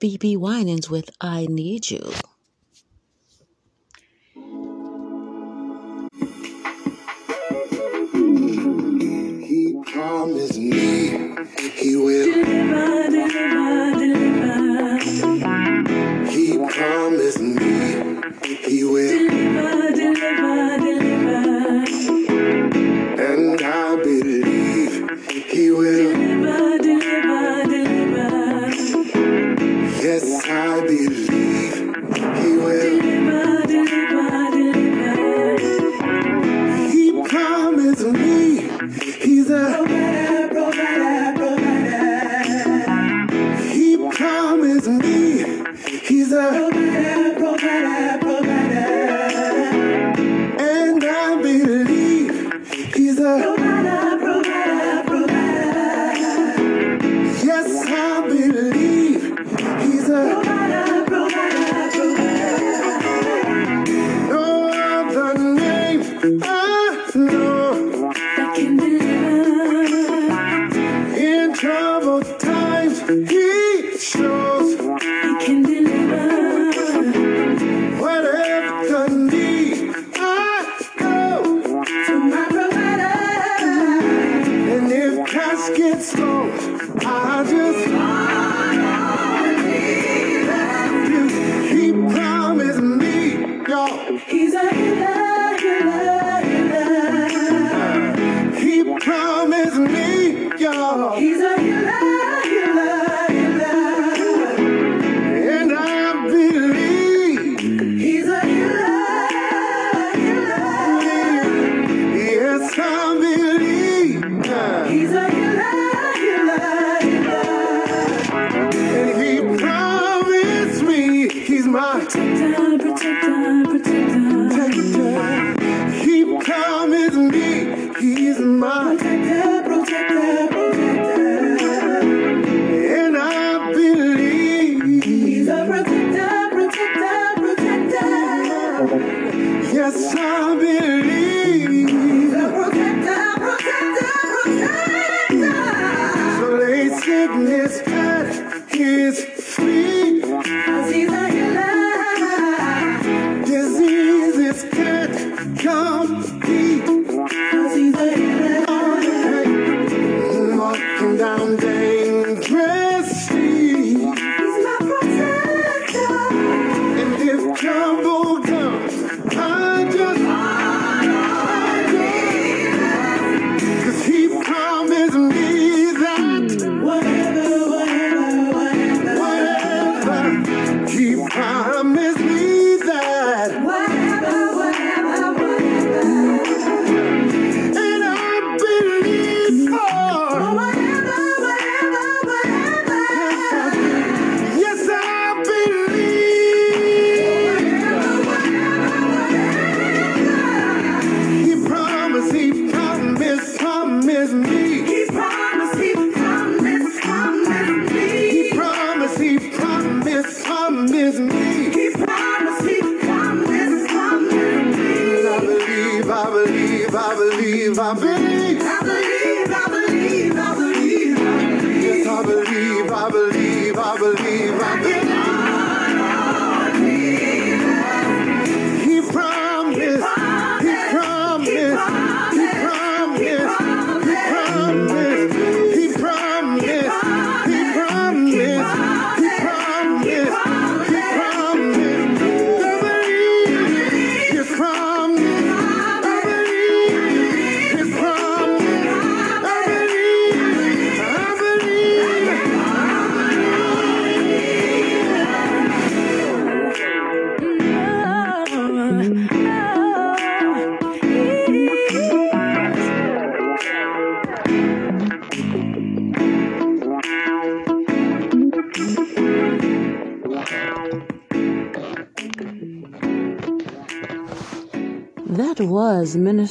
BeBe Winans with I Need You. He promised me he will deliver, deliver, deliver. He promised me he will deliver, deliver, deliver. And I believe he will.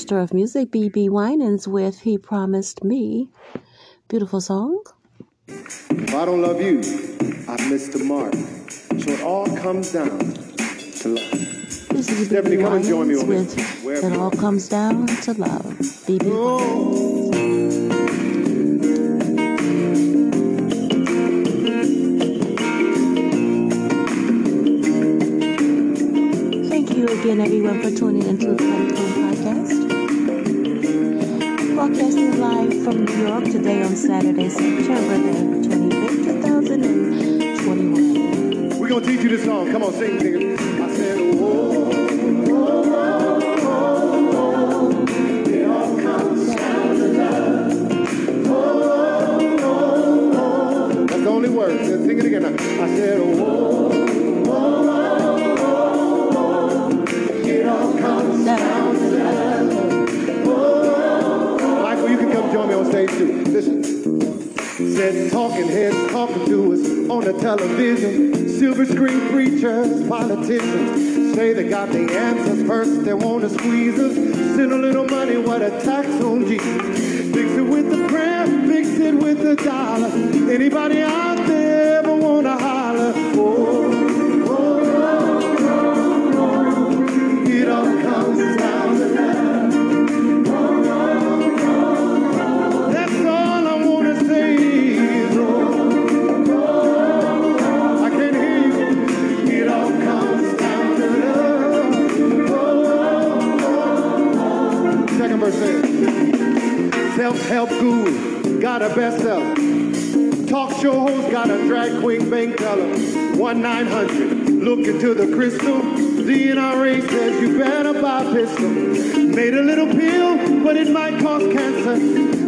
Minister of Music BeBe Winans with He Promised Me. Beautiful song. If I don't love you, I missed the mark. So it all comes down to love. This is Stephanie, come and join me on Winans this. with It All. Comes Down to Love. B.B. Oh, Thank you again, everyone, for tuning into the Podcast. Broadcasting live from New York today on Saturday, September the 25th, 2021. we're going to teach you this song. Come on, sing, sing. I said, oh, it all comes down to love. Oh, That's the only word. Sing it again. I said, oh, it Listen. Said talking heads talking to us on the television. Silver screen preachers, politicians say they got the answers first. They want to squeeze us. Send a little money, what a tax on Jesus. Fix it with the prayer, fix it with the dollar. Anybody out there self-help guru, got a bestseller. Talk show host, got a drag queen bank teller. One nine hundred, look into the crystal. The NRA says you better buy a pistol. Made a little pill, but it might cause cancer.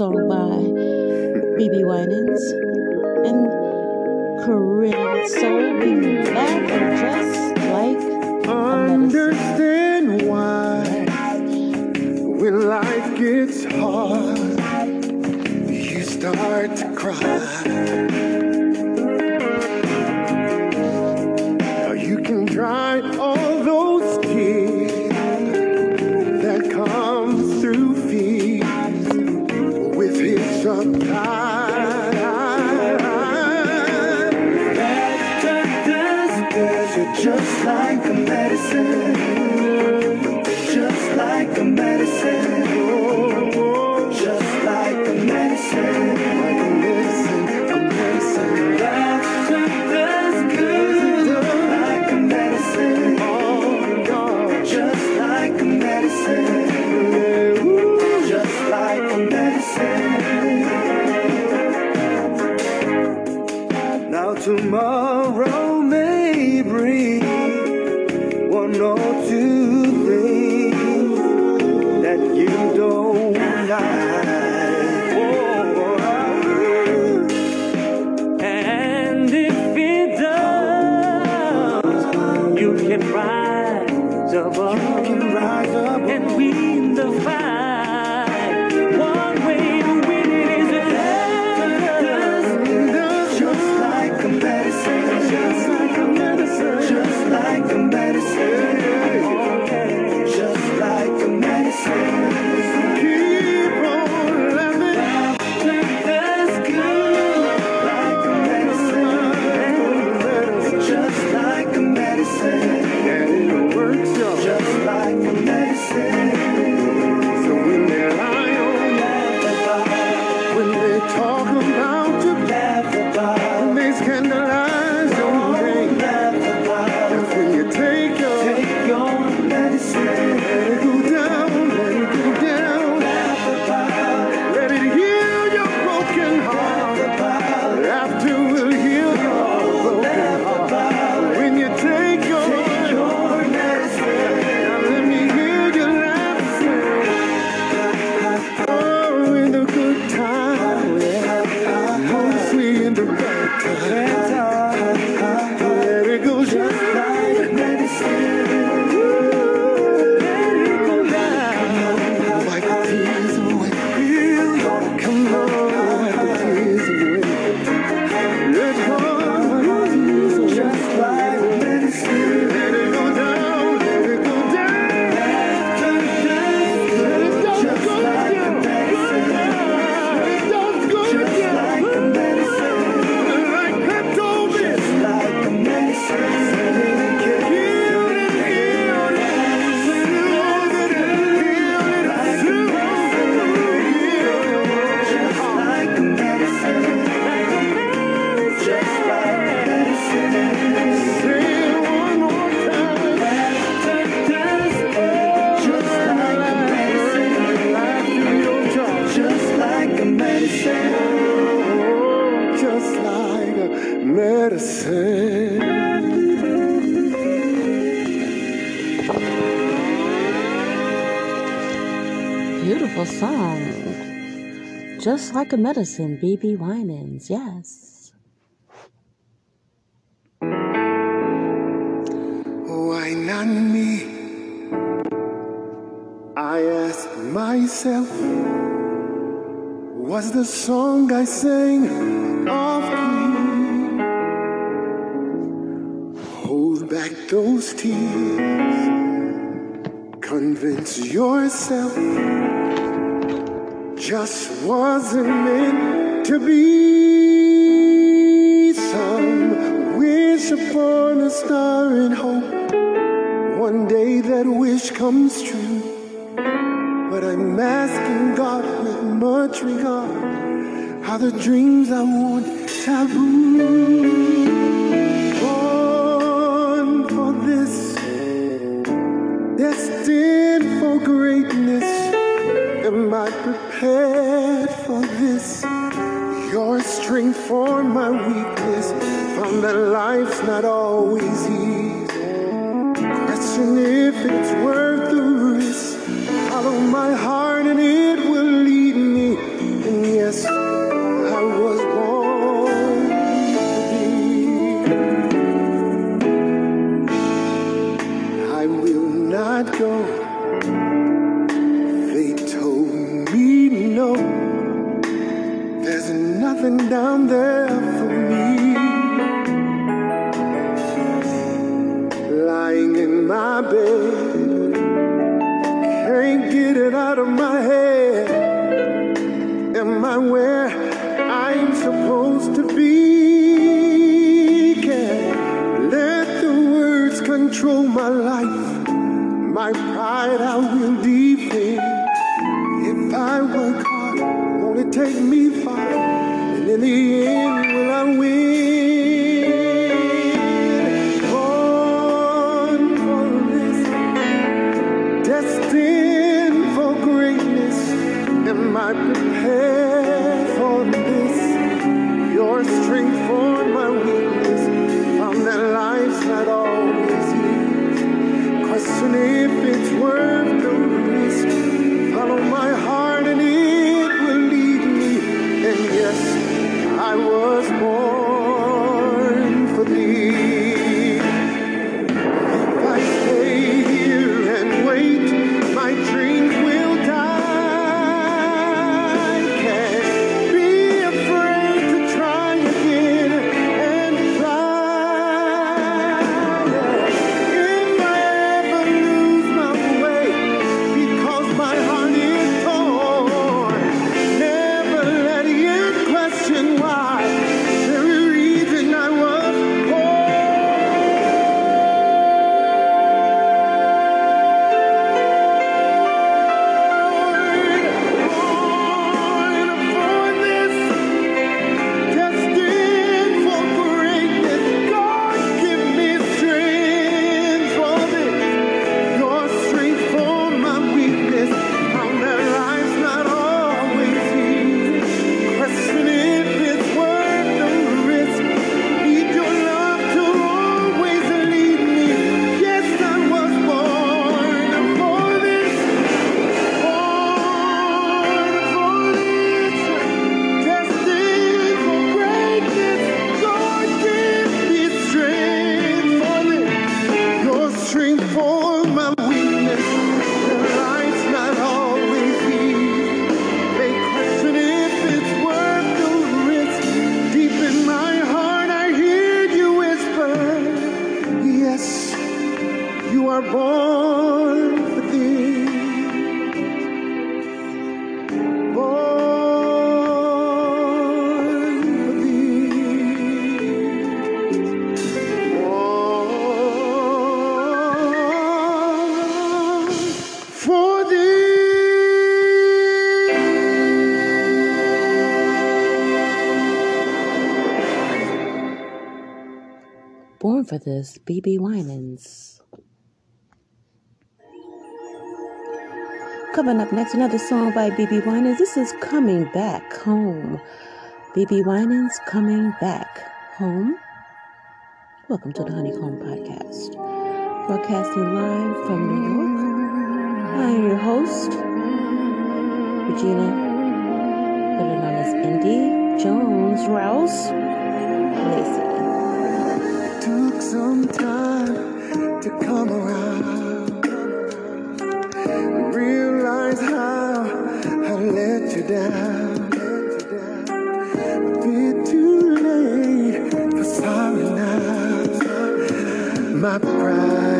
song by BeBe Winans and Corinne. So we can laugh and dress. can rise up and win the fight. Like a medicine, BeBe Winans, yes. Why not me? I ask myself, was the song I sang of key? Hold back those tears, convince yourself just wasn't meant to be. Some wish upon a star and hope one day that wish comes true. But I'm asking God with much regard how the dreams I want taboo. for this, BeBe Winans. Coming up next, another song by BeBe Winans. This is Coming Back Home. BeBe Winans Coming Back Home. Welcome to the Honeycomb Podcast, broadcasting live from New York. I am your host, Regina, better known as Indi Jones Rouse Lacey took some time to come around. Realize how I let you down. A bit too late for sorry now. My pride.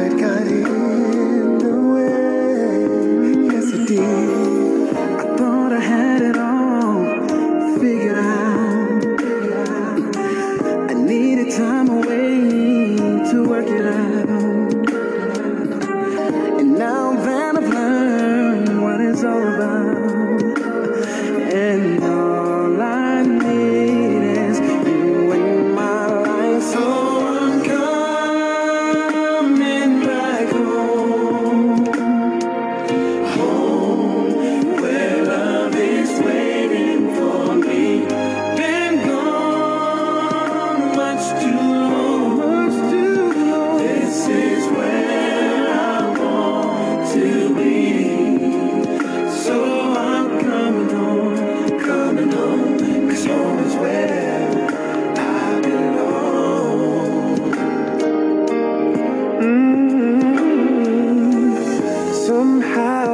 somehow.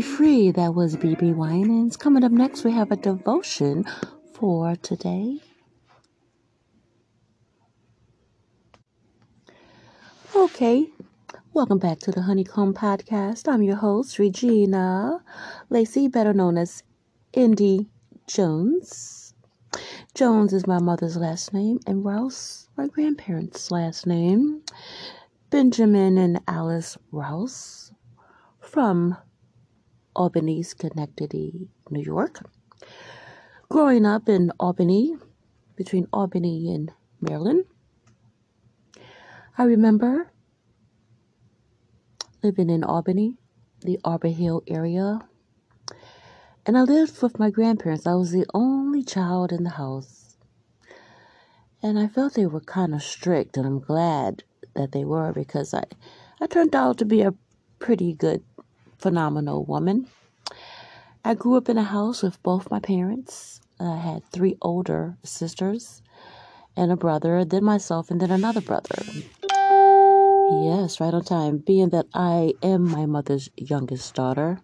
Free. That was BeBe Winans. Coming up next, we have a devotion for today. Okay, welcome back to the Honeycomb Podcast. I'm your host, Regina Lacey, better known as Indi Jones. Jones is my mother's last name, and Rouse, my grandparents' last name. Benjamin and Alice Rouse from Albany, Schenectady, New York. Growing up in Albany, between Albany and Maryland, I remember living in Albany, the Arbor Hill area, and I lived with my grandparents. I was the only child in the house. And I felt they were kind of strict, and I'm glad that they were because I, I turned out to be a pretty good, phenomenal woman. I grew up in a house with both my parents. I had three older sisters and a brother, then myself, and then another brother. Yes, right on time. Being that I am my mother's youngest daughter,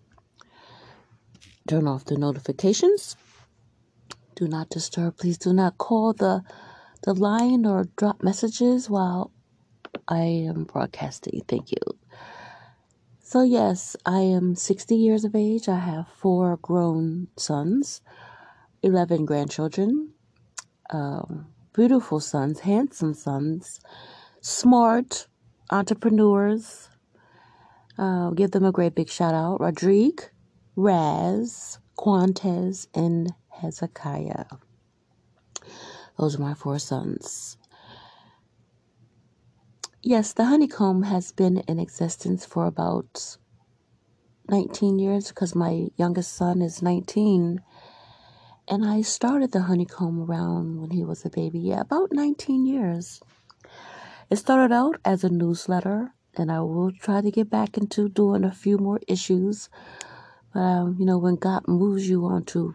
turn off the notifications. Do not disturb. Please do not call the the line or drop messages while I am broadcasting. Thank you. So yes, I am 60 years of age. I have four grown sons, 11 grandchildren, um, beautiful sons, handsome sons, smart entrepreneurs. Uh, give them a great big shout out. Rodrigue, Raz, Quantes, and Hezekiah. Those are my four sons. Yes, the honeycomb has been in existence for about 19 years because my youngest son is 19. And I started the honeycomb around when he was a baby. Yeah, about 19 years. It started out as a newsletter and I will try to get back into doing a few more issues. But um, you know, when God moves you on to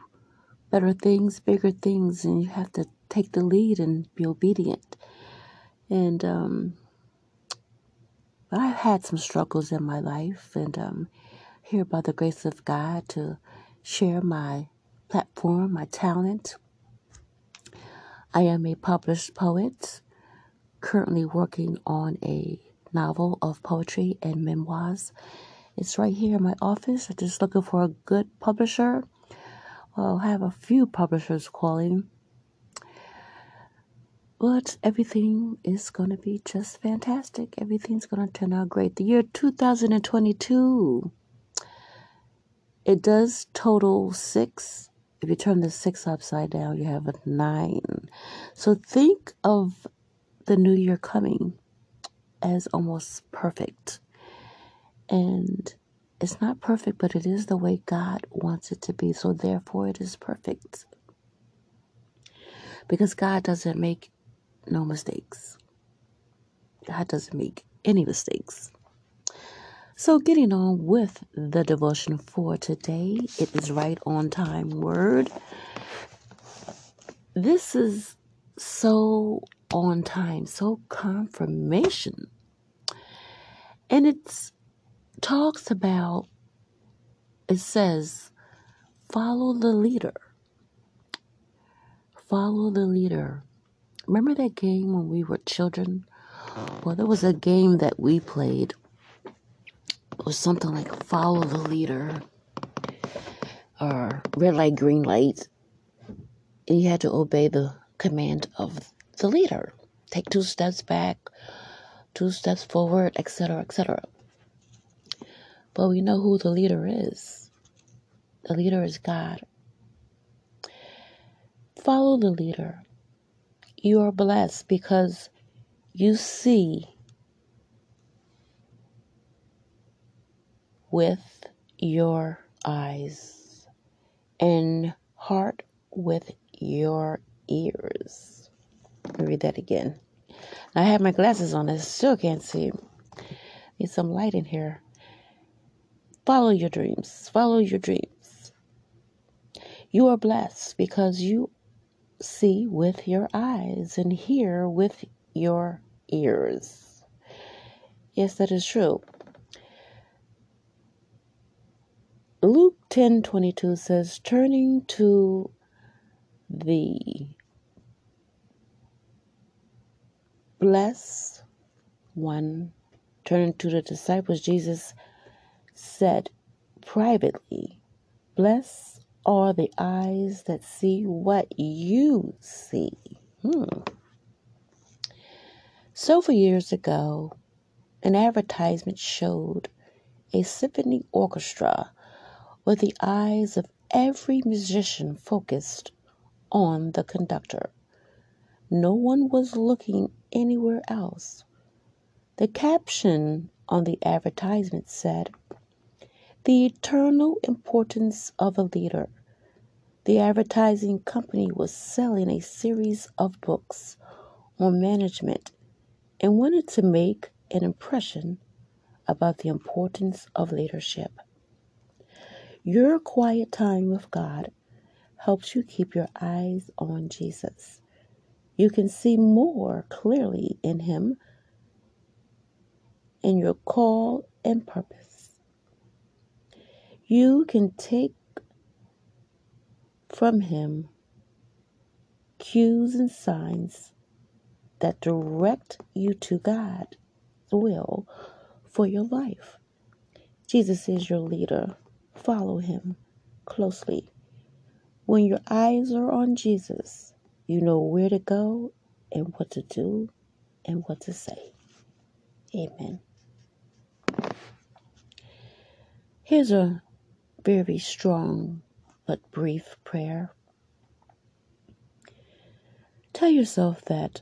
better things, bigger things, and you have to take the lead and be obedient. And um, but I've had some struggles in my life, and um, here by the grace of God to share my platform, my talent. I am a published poet, currently working on a novel of poetry and memoirs. It's right here in my office. I'm just looking for a good publisher. Well, I have a few publishers calling, but everything is going to be just fantastic. Everything's going to turn out great. The year 2022, it does total six. If you turn the six upside down, you have a nine. So think of the new year coming as almost perfect. And it's not perfect, but it is the way God wants it to be. So therefore, it is perfect. Because God doesn't make no mistakes. God doesn't make any mistakes. So, getting on with the devotion for today, it is right on time word. This is so on time, so confirmation. And it talks about, it says, follow the leader. Follow the leader. Remember that game when we were children? Well, there was a game that we played. It was something like follow the leader or red light, green light. And you had to obey the command of the leader. Take two steps back, two steps forward, etc., etc. But we know who the leader is. The leader is God. Follow the leader. You are blessed because you see with your eyes and heart with your ears. Read that again. I have my glasses on, I still can't see. Need some light in here. Follow your dreams. Follow your dreams. You are blessed because you see with your eyes and hear with your ears. Yes, that is true. Luke 10:22 says turning to the blessed one turning to the disciples Jesus said privately, Blessed are the eyes that see what you see. Hmm. Several years ago, an advertisement showed a symphony orchestra with the eyes of every musician focused on the conductor. No one was looking anywhere else. The caption on the advertisement said, The eternal importance of a leader. The advertising company was selling a series of books on management and wanted to make an impression about the importance of leadership. Your quiet time with God helps you keep your eyes on Jesus. You can see more clearly in Him in your call and purpose. You can take from Him cues and signs that direct you to God's will for your life. Jesus is your leader. Follow Him closely. When your eyes are on Jesus, you know where to go and what to do and what to say. Amen. Here's a very strong but brief prayer. Tell yourself that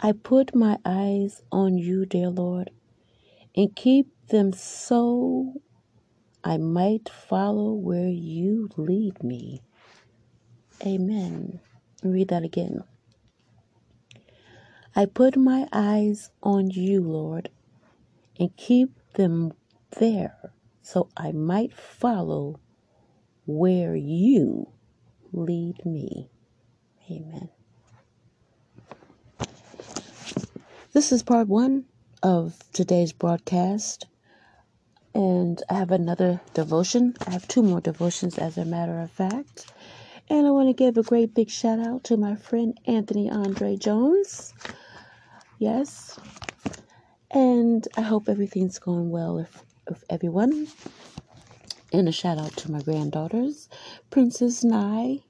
I put my eyes on you, dear Lord, and keep them so I might follow where you lead me. Amen. Read that again. I put my eyes on you, Lord, and keep them there so I might follow where you lead me. Amen. This is part one of today's broadcast, and I have another devotion. I have two more devotions, as a matter of fact. And I want to give a great big shout out to my friend Anthony Andre Jones. Yes. And I hope everything's going well with, with everyone. And a shout out to my granddaughters, Princess Nye,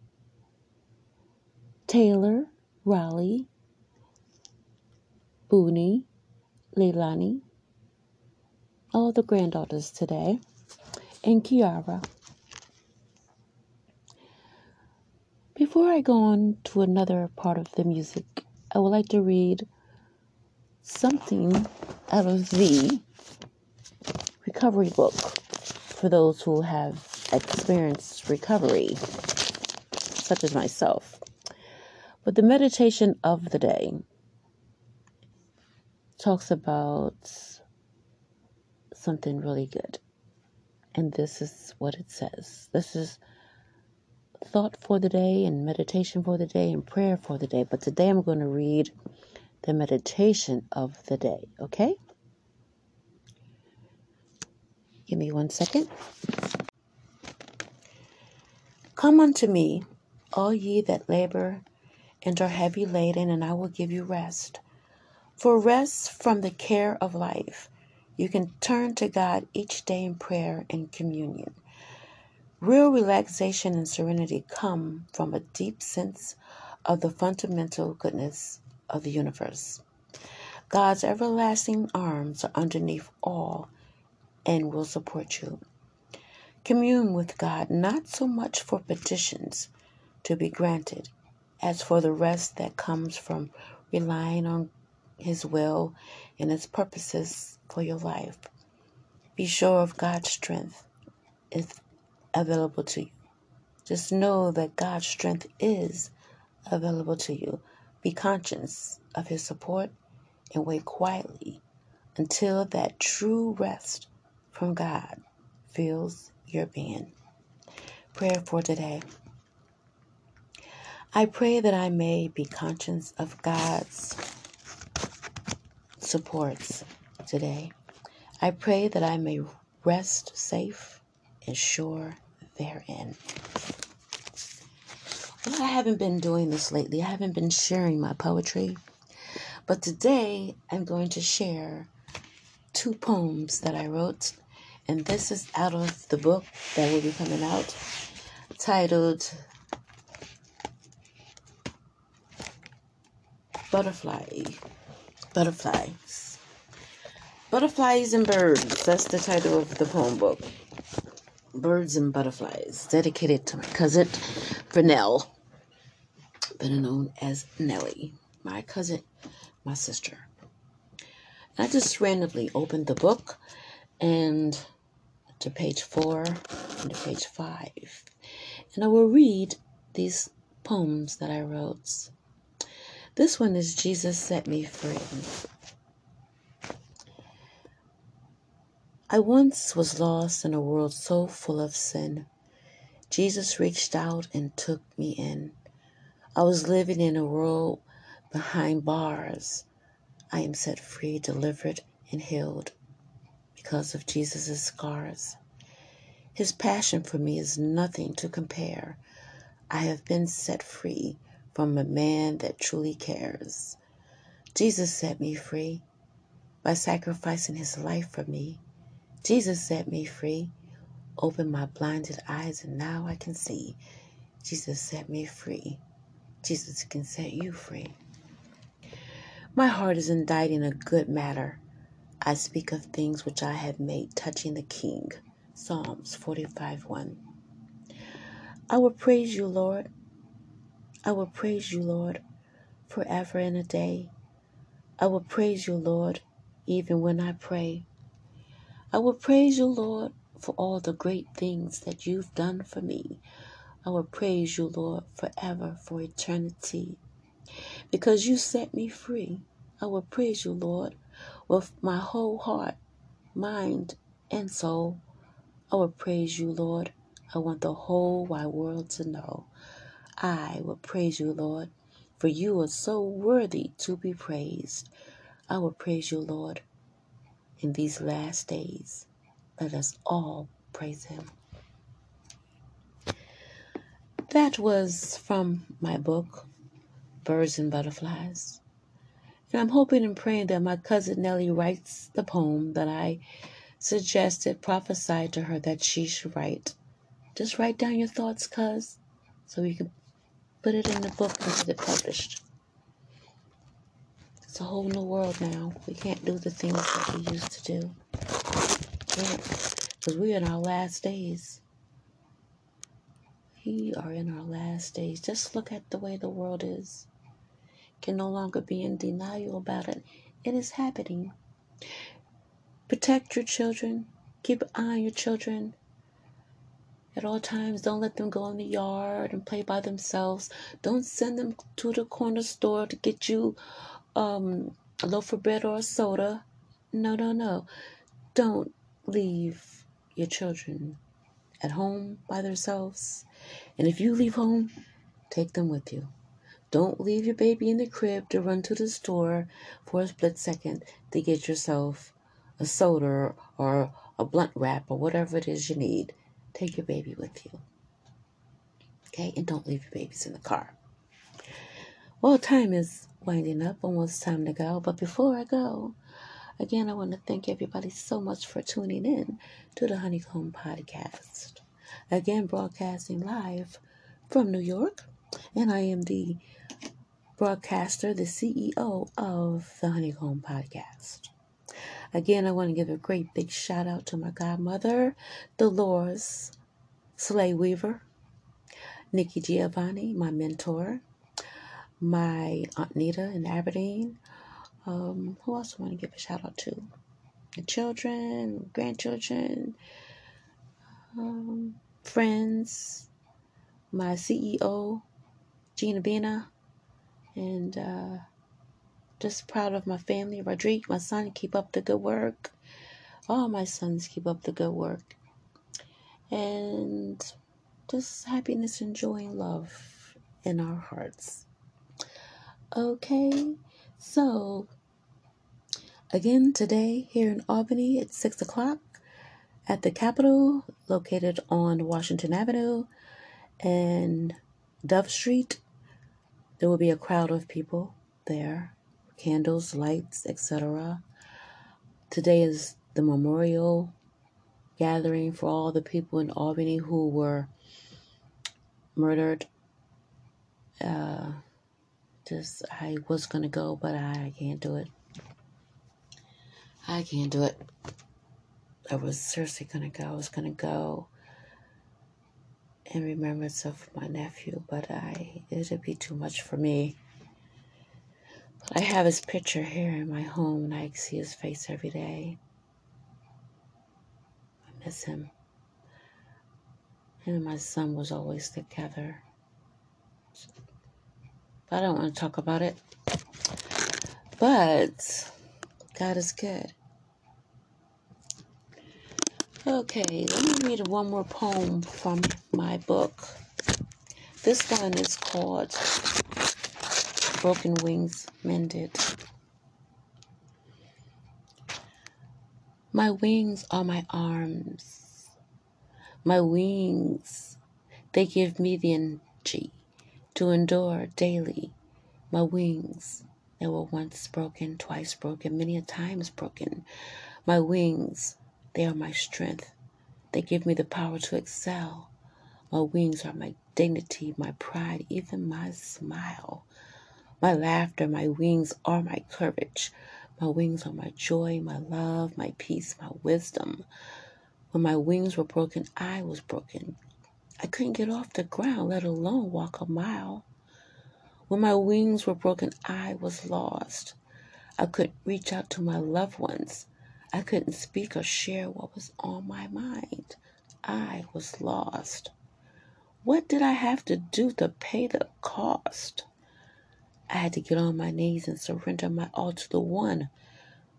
Taylor, Raleigh, Booney, Leilani, all the granddaughters today, and Kiara. Before I go on to another part of the music, I would like to read something out of the recovery book for those who have experienced recovery, such as myself. But the meditation of the day talks about something really good. And this is what it says. This is thought for the day and meditation for the day and prayer for the day. But today I'm going to read the meditation of the day, okay? Give me one second. Come unto me, all ye that labor and are heavy laden, and I will give you rest. For rest from the care of life, you can turn to God each day in prayer and communion. Real relaxation and serenity come from a deep sense of the fundamental goodness of the universe. God's everlasting arms are underneath all and will support you. Commune with God not so much for petitions to be granted as for the rest that comes from relying on His will and His purposes for your life. Be sure of God's strength is available to you. Just know that God's strength is available to you. Be conscious of His support and wait quietly until that true rest from God fills your being. Prayer for today. I pray that I may be conscious of God's supports today. I pray that I may rest safe and sure therein. Well, I haven't been doing this lately. I haven't been sharing my poetry. But today I'm going to share two poems that I wrote. And this is out of the book that will be coming out titled Butterfly. Butterflies. Butterflies and Birds. That's the title of the poem book. Birds and Butterflies. Dedicated to my cousin, Vernell. Better known as Nellie. My cousin, my sister. I just randomly opened the book and to page four and to page five. And I will read these poems that I wrote. This one is Jesus Set Me Free. I once was lost in a world so full of sin. Jesus reached out and took me in. I was living in a world behind bars. I am set free, delivered, and healed because of Jesus' scars. His passion for me is nothing to compare. I have been set free from a man that truly cares. Jesus set me free by sacrificing his life for me. Jesus set me free, opened my blinded eyes, and now I can see. Jesus set me free. Jesus can set you free. My heart is inditing a good matter. I speak of things which I have made touching the King. Psalms 45 1. I will praise you, Lord. I will praise you, Lord, forever and a day. I will praise you, Lord, even when I pray. I will praise you, Lord, for all the great things that you've done for me. I will praise you, Lord, forever, for eternity. Because you set me free, I will praise you, Lord, with my whole heart mind, and soul. I will praise you, Lord. I want the whole wide world to know. I will praise you, Lord, for you are so worthy to be praised. I will praise you, Lord, in these last days. Let us all praise him. That was from my book, Birds and Butterflies. And I'm hoping and praying that my cousin Nellie writes the poem that I suggested, prophesied to her that she should write. Just write down your thoughts, cuz, so we can put it in the book and get it published. It's a whole new world now. We can't do the things that we used to do. Because we're in our last days. We are in our last days. Just look at the way the world is. Can no longer be in denial about it. It is happening. Protect your children. Keep an eye on your children at all times. Don't let them go in the yard and play by themselves. Don't send them to the corner store to get you um, a loaf of bread or a soda. No, no, no. Don't leave your children at home by themselves. And if you leave home, take them with you. Don't leave your baby in the crib to run to the store for a split second to get yourself a soda or a blunt wrap or whatever it is you need. Take your baby with you. Okay? And don't leave your babies in the car. Well, time is winding up, almost time to go. But before I go, again, I want to thank everybody so much for tuning in to the Honeycomb Podcast. Again, broadcasting live from New York. And I am the broadcaster, the CEO of the Honeycomb Podcast. Again, I want to give a great big shout out to my godmother, Dolores Slay Weaver, Nikki Giovanni, my mentor, my Aunt Nita in Aberdeen. Um, who else I want to give a shout out to? The children, grandchildren, um, friends, my CEO, Gina Bina, and uh, just proud of my family. Rodrigue, my son, keep up the good work. All my sons keep up the good work. And just happiness and joy and love in our hearts. Okay, so again today here in Albany at 6 o'clock at the Capitol, located on Washington Avenue and Dove Street. There will be a crowd of people there candles, lights, etc. Today is the memorial gathering for all the people in Albany who were murdered. Uh, just I was gonna go, but I, can't do it. I can't do it. I was seriously gonna go. I was gonna go in remembrance of my nephew, but I it'd be too much for me. I have his picture here in my home and I see his face every day. I miss him. Him and my son was always together. But I don't want to talk about it. But God is good. Okay, let me read one more poem from my book. This one is called broken wings mended. My wings are my arms. My wings, they give me the energy to endure daily. My wings, they were once broken, twice broken, many a times broken. My wings, they are my strength. They give me the power to excel. My wings are my dignity, my pride, even my smile. My laughter, my wings are my courage. My wings are my joy, my love, my peace, my wisdom. When my wings were broken, I was broken. I couldn't get off the ground, let alone walk a mile. When my wings were broken, I was lost. I couldn't reach out to my loved ones. I couldn't speak or share what was on my mind. I was lost. What did I have to do to pay the cost? I had to get on my knees and surrender my all to the one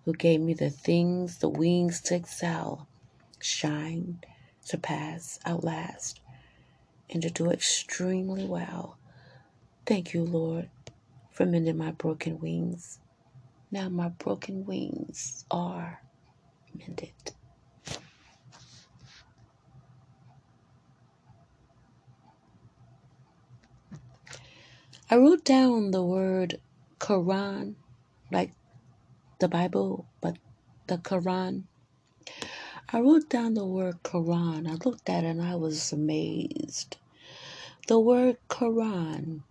who gave me the things, the wings to excel, shine, surpass, outlast, and to do extremely well. Thank you, Lord, for mending my broken wings. Now my broken wings are mended. I wrote down the word Quran, like the Bible, but the Quran. I wrote down the word Quran. I looked at it and I was amazed. The word Quran,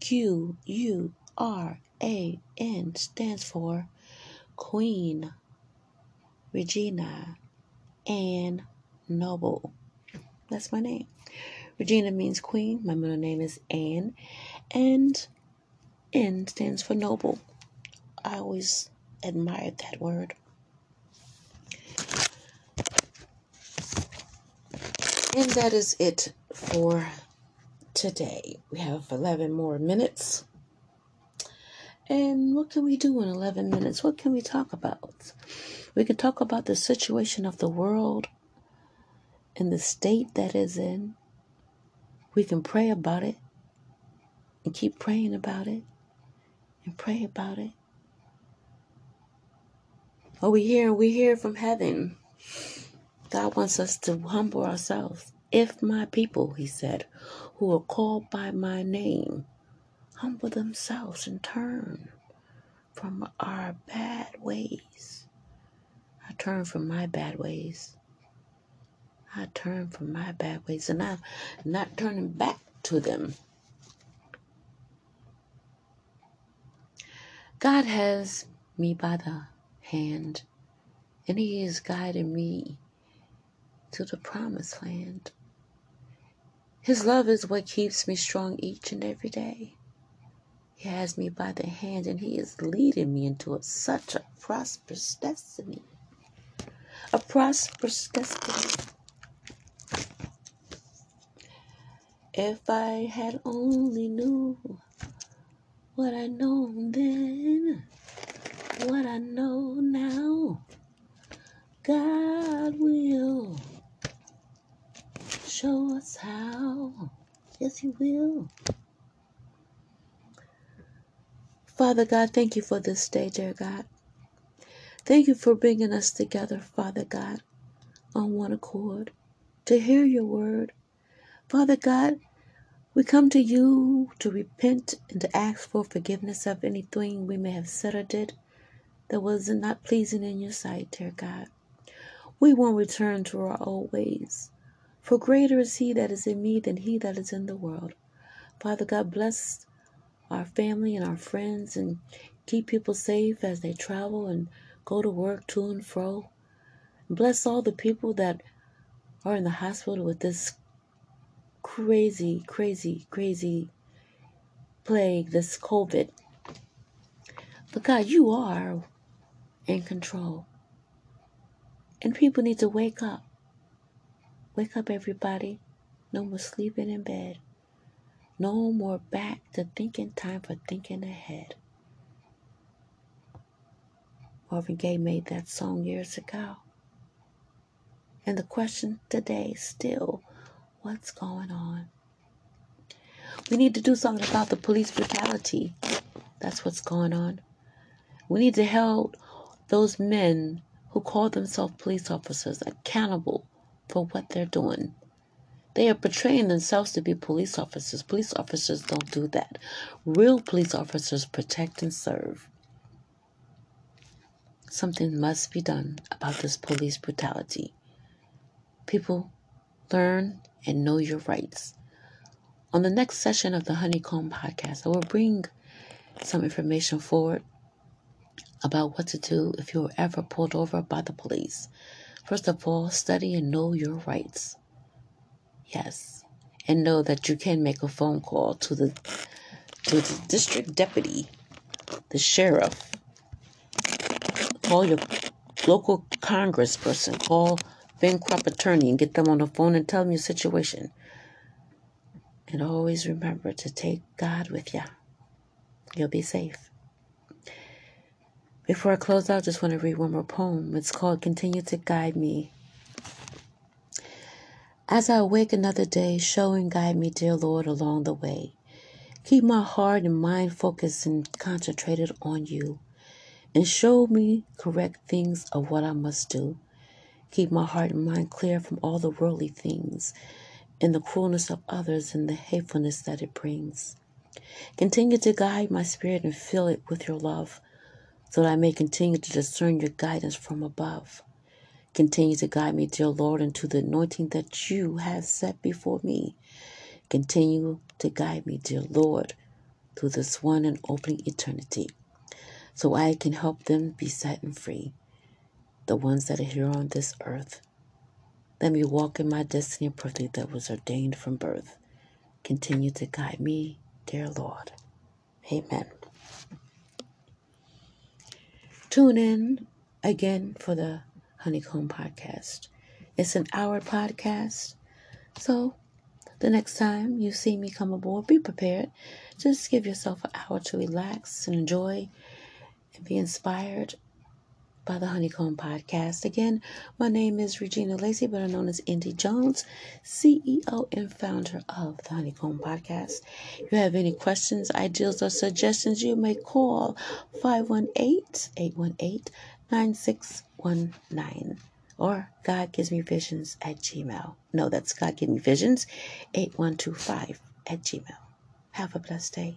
Q U R A N, stands for Queen Regina Ann Noble. That's my name. Regina means queen. My middle name is Ann. And N stands for noble. I always admired that word. And that is it for today. We have 11 more minutes. And what can we do in 11 minutes? What can we talk about? We can talk about the situation of the world and the state that is in. We can pray about it and keep praying about it and pray about it. Oh, we hear, we hear from heaven. God wants us to humble ourselves. If my people, he said, who are called by my name, humble themselves and turn from our bad ways. I turn from my bad ways. I turn from my bad ways and I'm not turning back to them. God has me by the hand, and He is guiding me to the promised land. His love is what keeps me strong each and every day. He has me by the hand, and He is leading me into a, such a prosperous destiny. A prosperous destiny. If I had only knew what I know then, what I know now, God will show us how. Yes, He will. Father God, thank you for this day, dear God. Thank you for bringing us together, Father God, on one accord to hear your word. Father God, we come to you to repent and to ask for forgiveness of anything we may have said or did that was not pleasing in your sight, dear God. We won't return to our old ways, for greater is He that is in me than He that is in the world. Father God, bless our family and our friends and keep people safe as they travel and go to work to and fro. Bless all the people that are in the hospital with this crazy, crazy, crazy plague, this COVID. But God, you are in control. And people need to wake up. Wake up, everybody. No more sleeping in bed. No more back to thinking time for thinking ahead. Marvin Gaye made that song years ago. And the question today still what's going on? We need to do something about the police brutality. That's what's going on. We need to hold those men who call themselves police officers accountable for what they're doing. They are portraying themselves to be police officers. Police officers don't do that. Real police officers protect and serve. Something must be done about this police brutality. People learn and know your rights. On the next session of the Honeycomb podcast, I will bring some information forward about what to do if you are ever pulled over by the police. First of all, study and know your rights. Yes. And know that you can make a phone call to the to the district deputy, the sheriff. Call your local congressperson, call Ben Crump attorney and get them on the phone and tell them your situation. And always remember to take God with you. You'll be safe. Before I close out, I just want to read one more poem. It's called Continue to Guide Me. As I awake another day, show and guide me, dear Lord, along the way. Keep my heart and mind focused and concentrated on you, and show me correct things of what I must do. Keep my heart and mind clear from all the worldly things and the cruelness of others and the hatefulness that it brings. Continue to guide my spirit and fill it with your love, so that I may continue to discern your guidance from above. Continue to guide me, dear Lord, into the anointing that you have set before me. Continue to guide me, dear Lord, through this one and opening eternity, so I can help them be set and free, the ones that are here on this earth. Let me walk in my destiny purpose that was ordained from birth. Continue to guide me, dear Lord. Amen. Tune in again for the Honeycomb Podcast. It's an hour podcast, so the next time you see me come aboard, be prepared. Just give yourself an hour to relax and enjoy and be inspired by the Honeycomb Podcast. Again, my name is Regina Lacey, better known as Indi Jones, CEO and founder of the Honeycomb Podcast. If you have any questions, ideas, or suggestions, you may call 518 818 9619 or God gives me visions at Gmail. No, that's God give me visions 8125 at Gmail. Have a blessed day.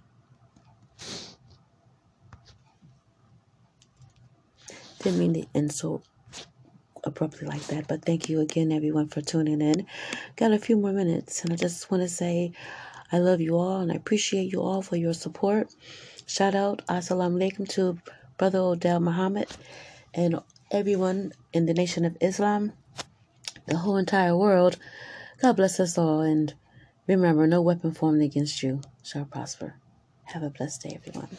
Didn't mean to so abruptly like that, but thank you again, everyone, for tuning in. Got a few more minutes, and I just want to say I love you all and I appreciate you all for your support. Shout out, assalamu alaikum to Brother Odell Muhammad and everyone in the nation of Islam, the whole entire world. God bless us all, and remember, no weapon formed against you shall prosper. Have a blessed day, everyone.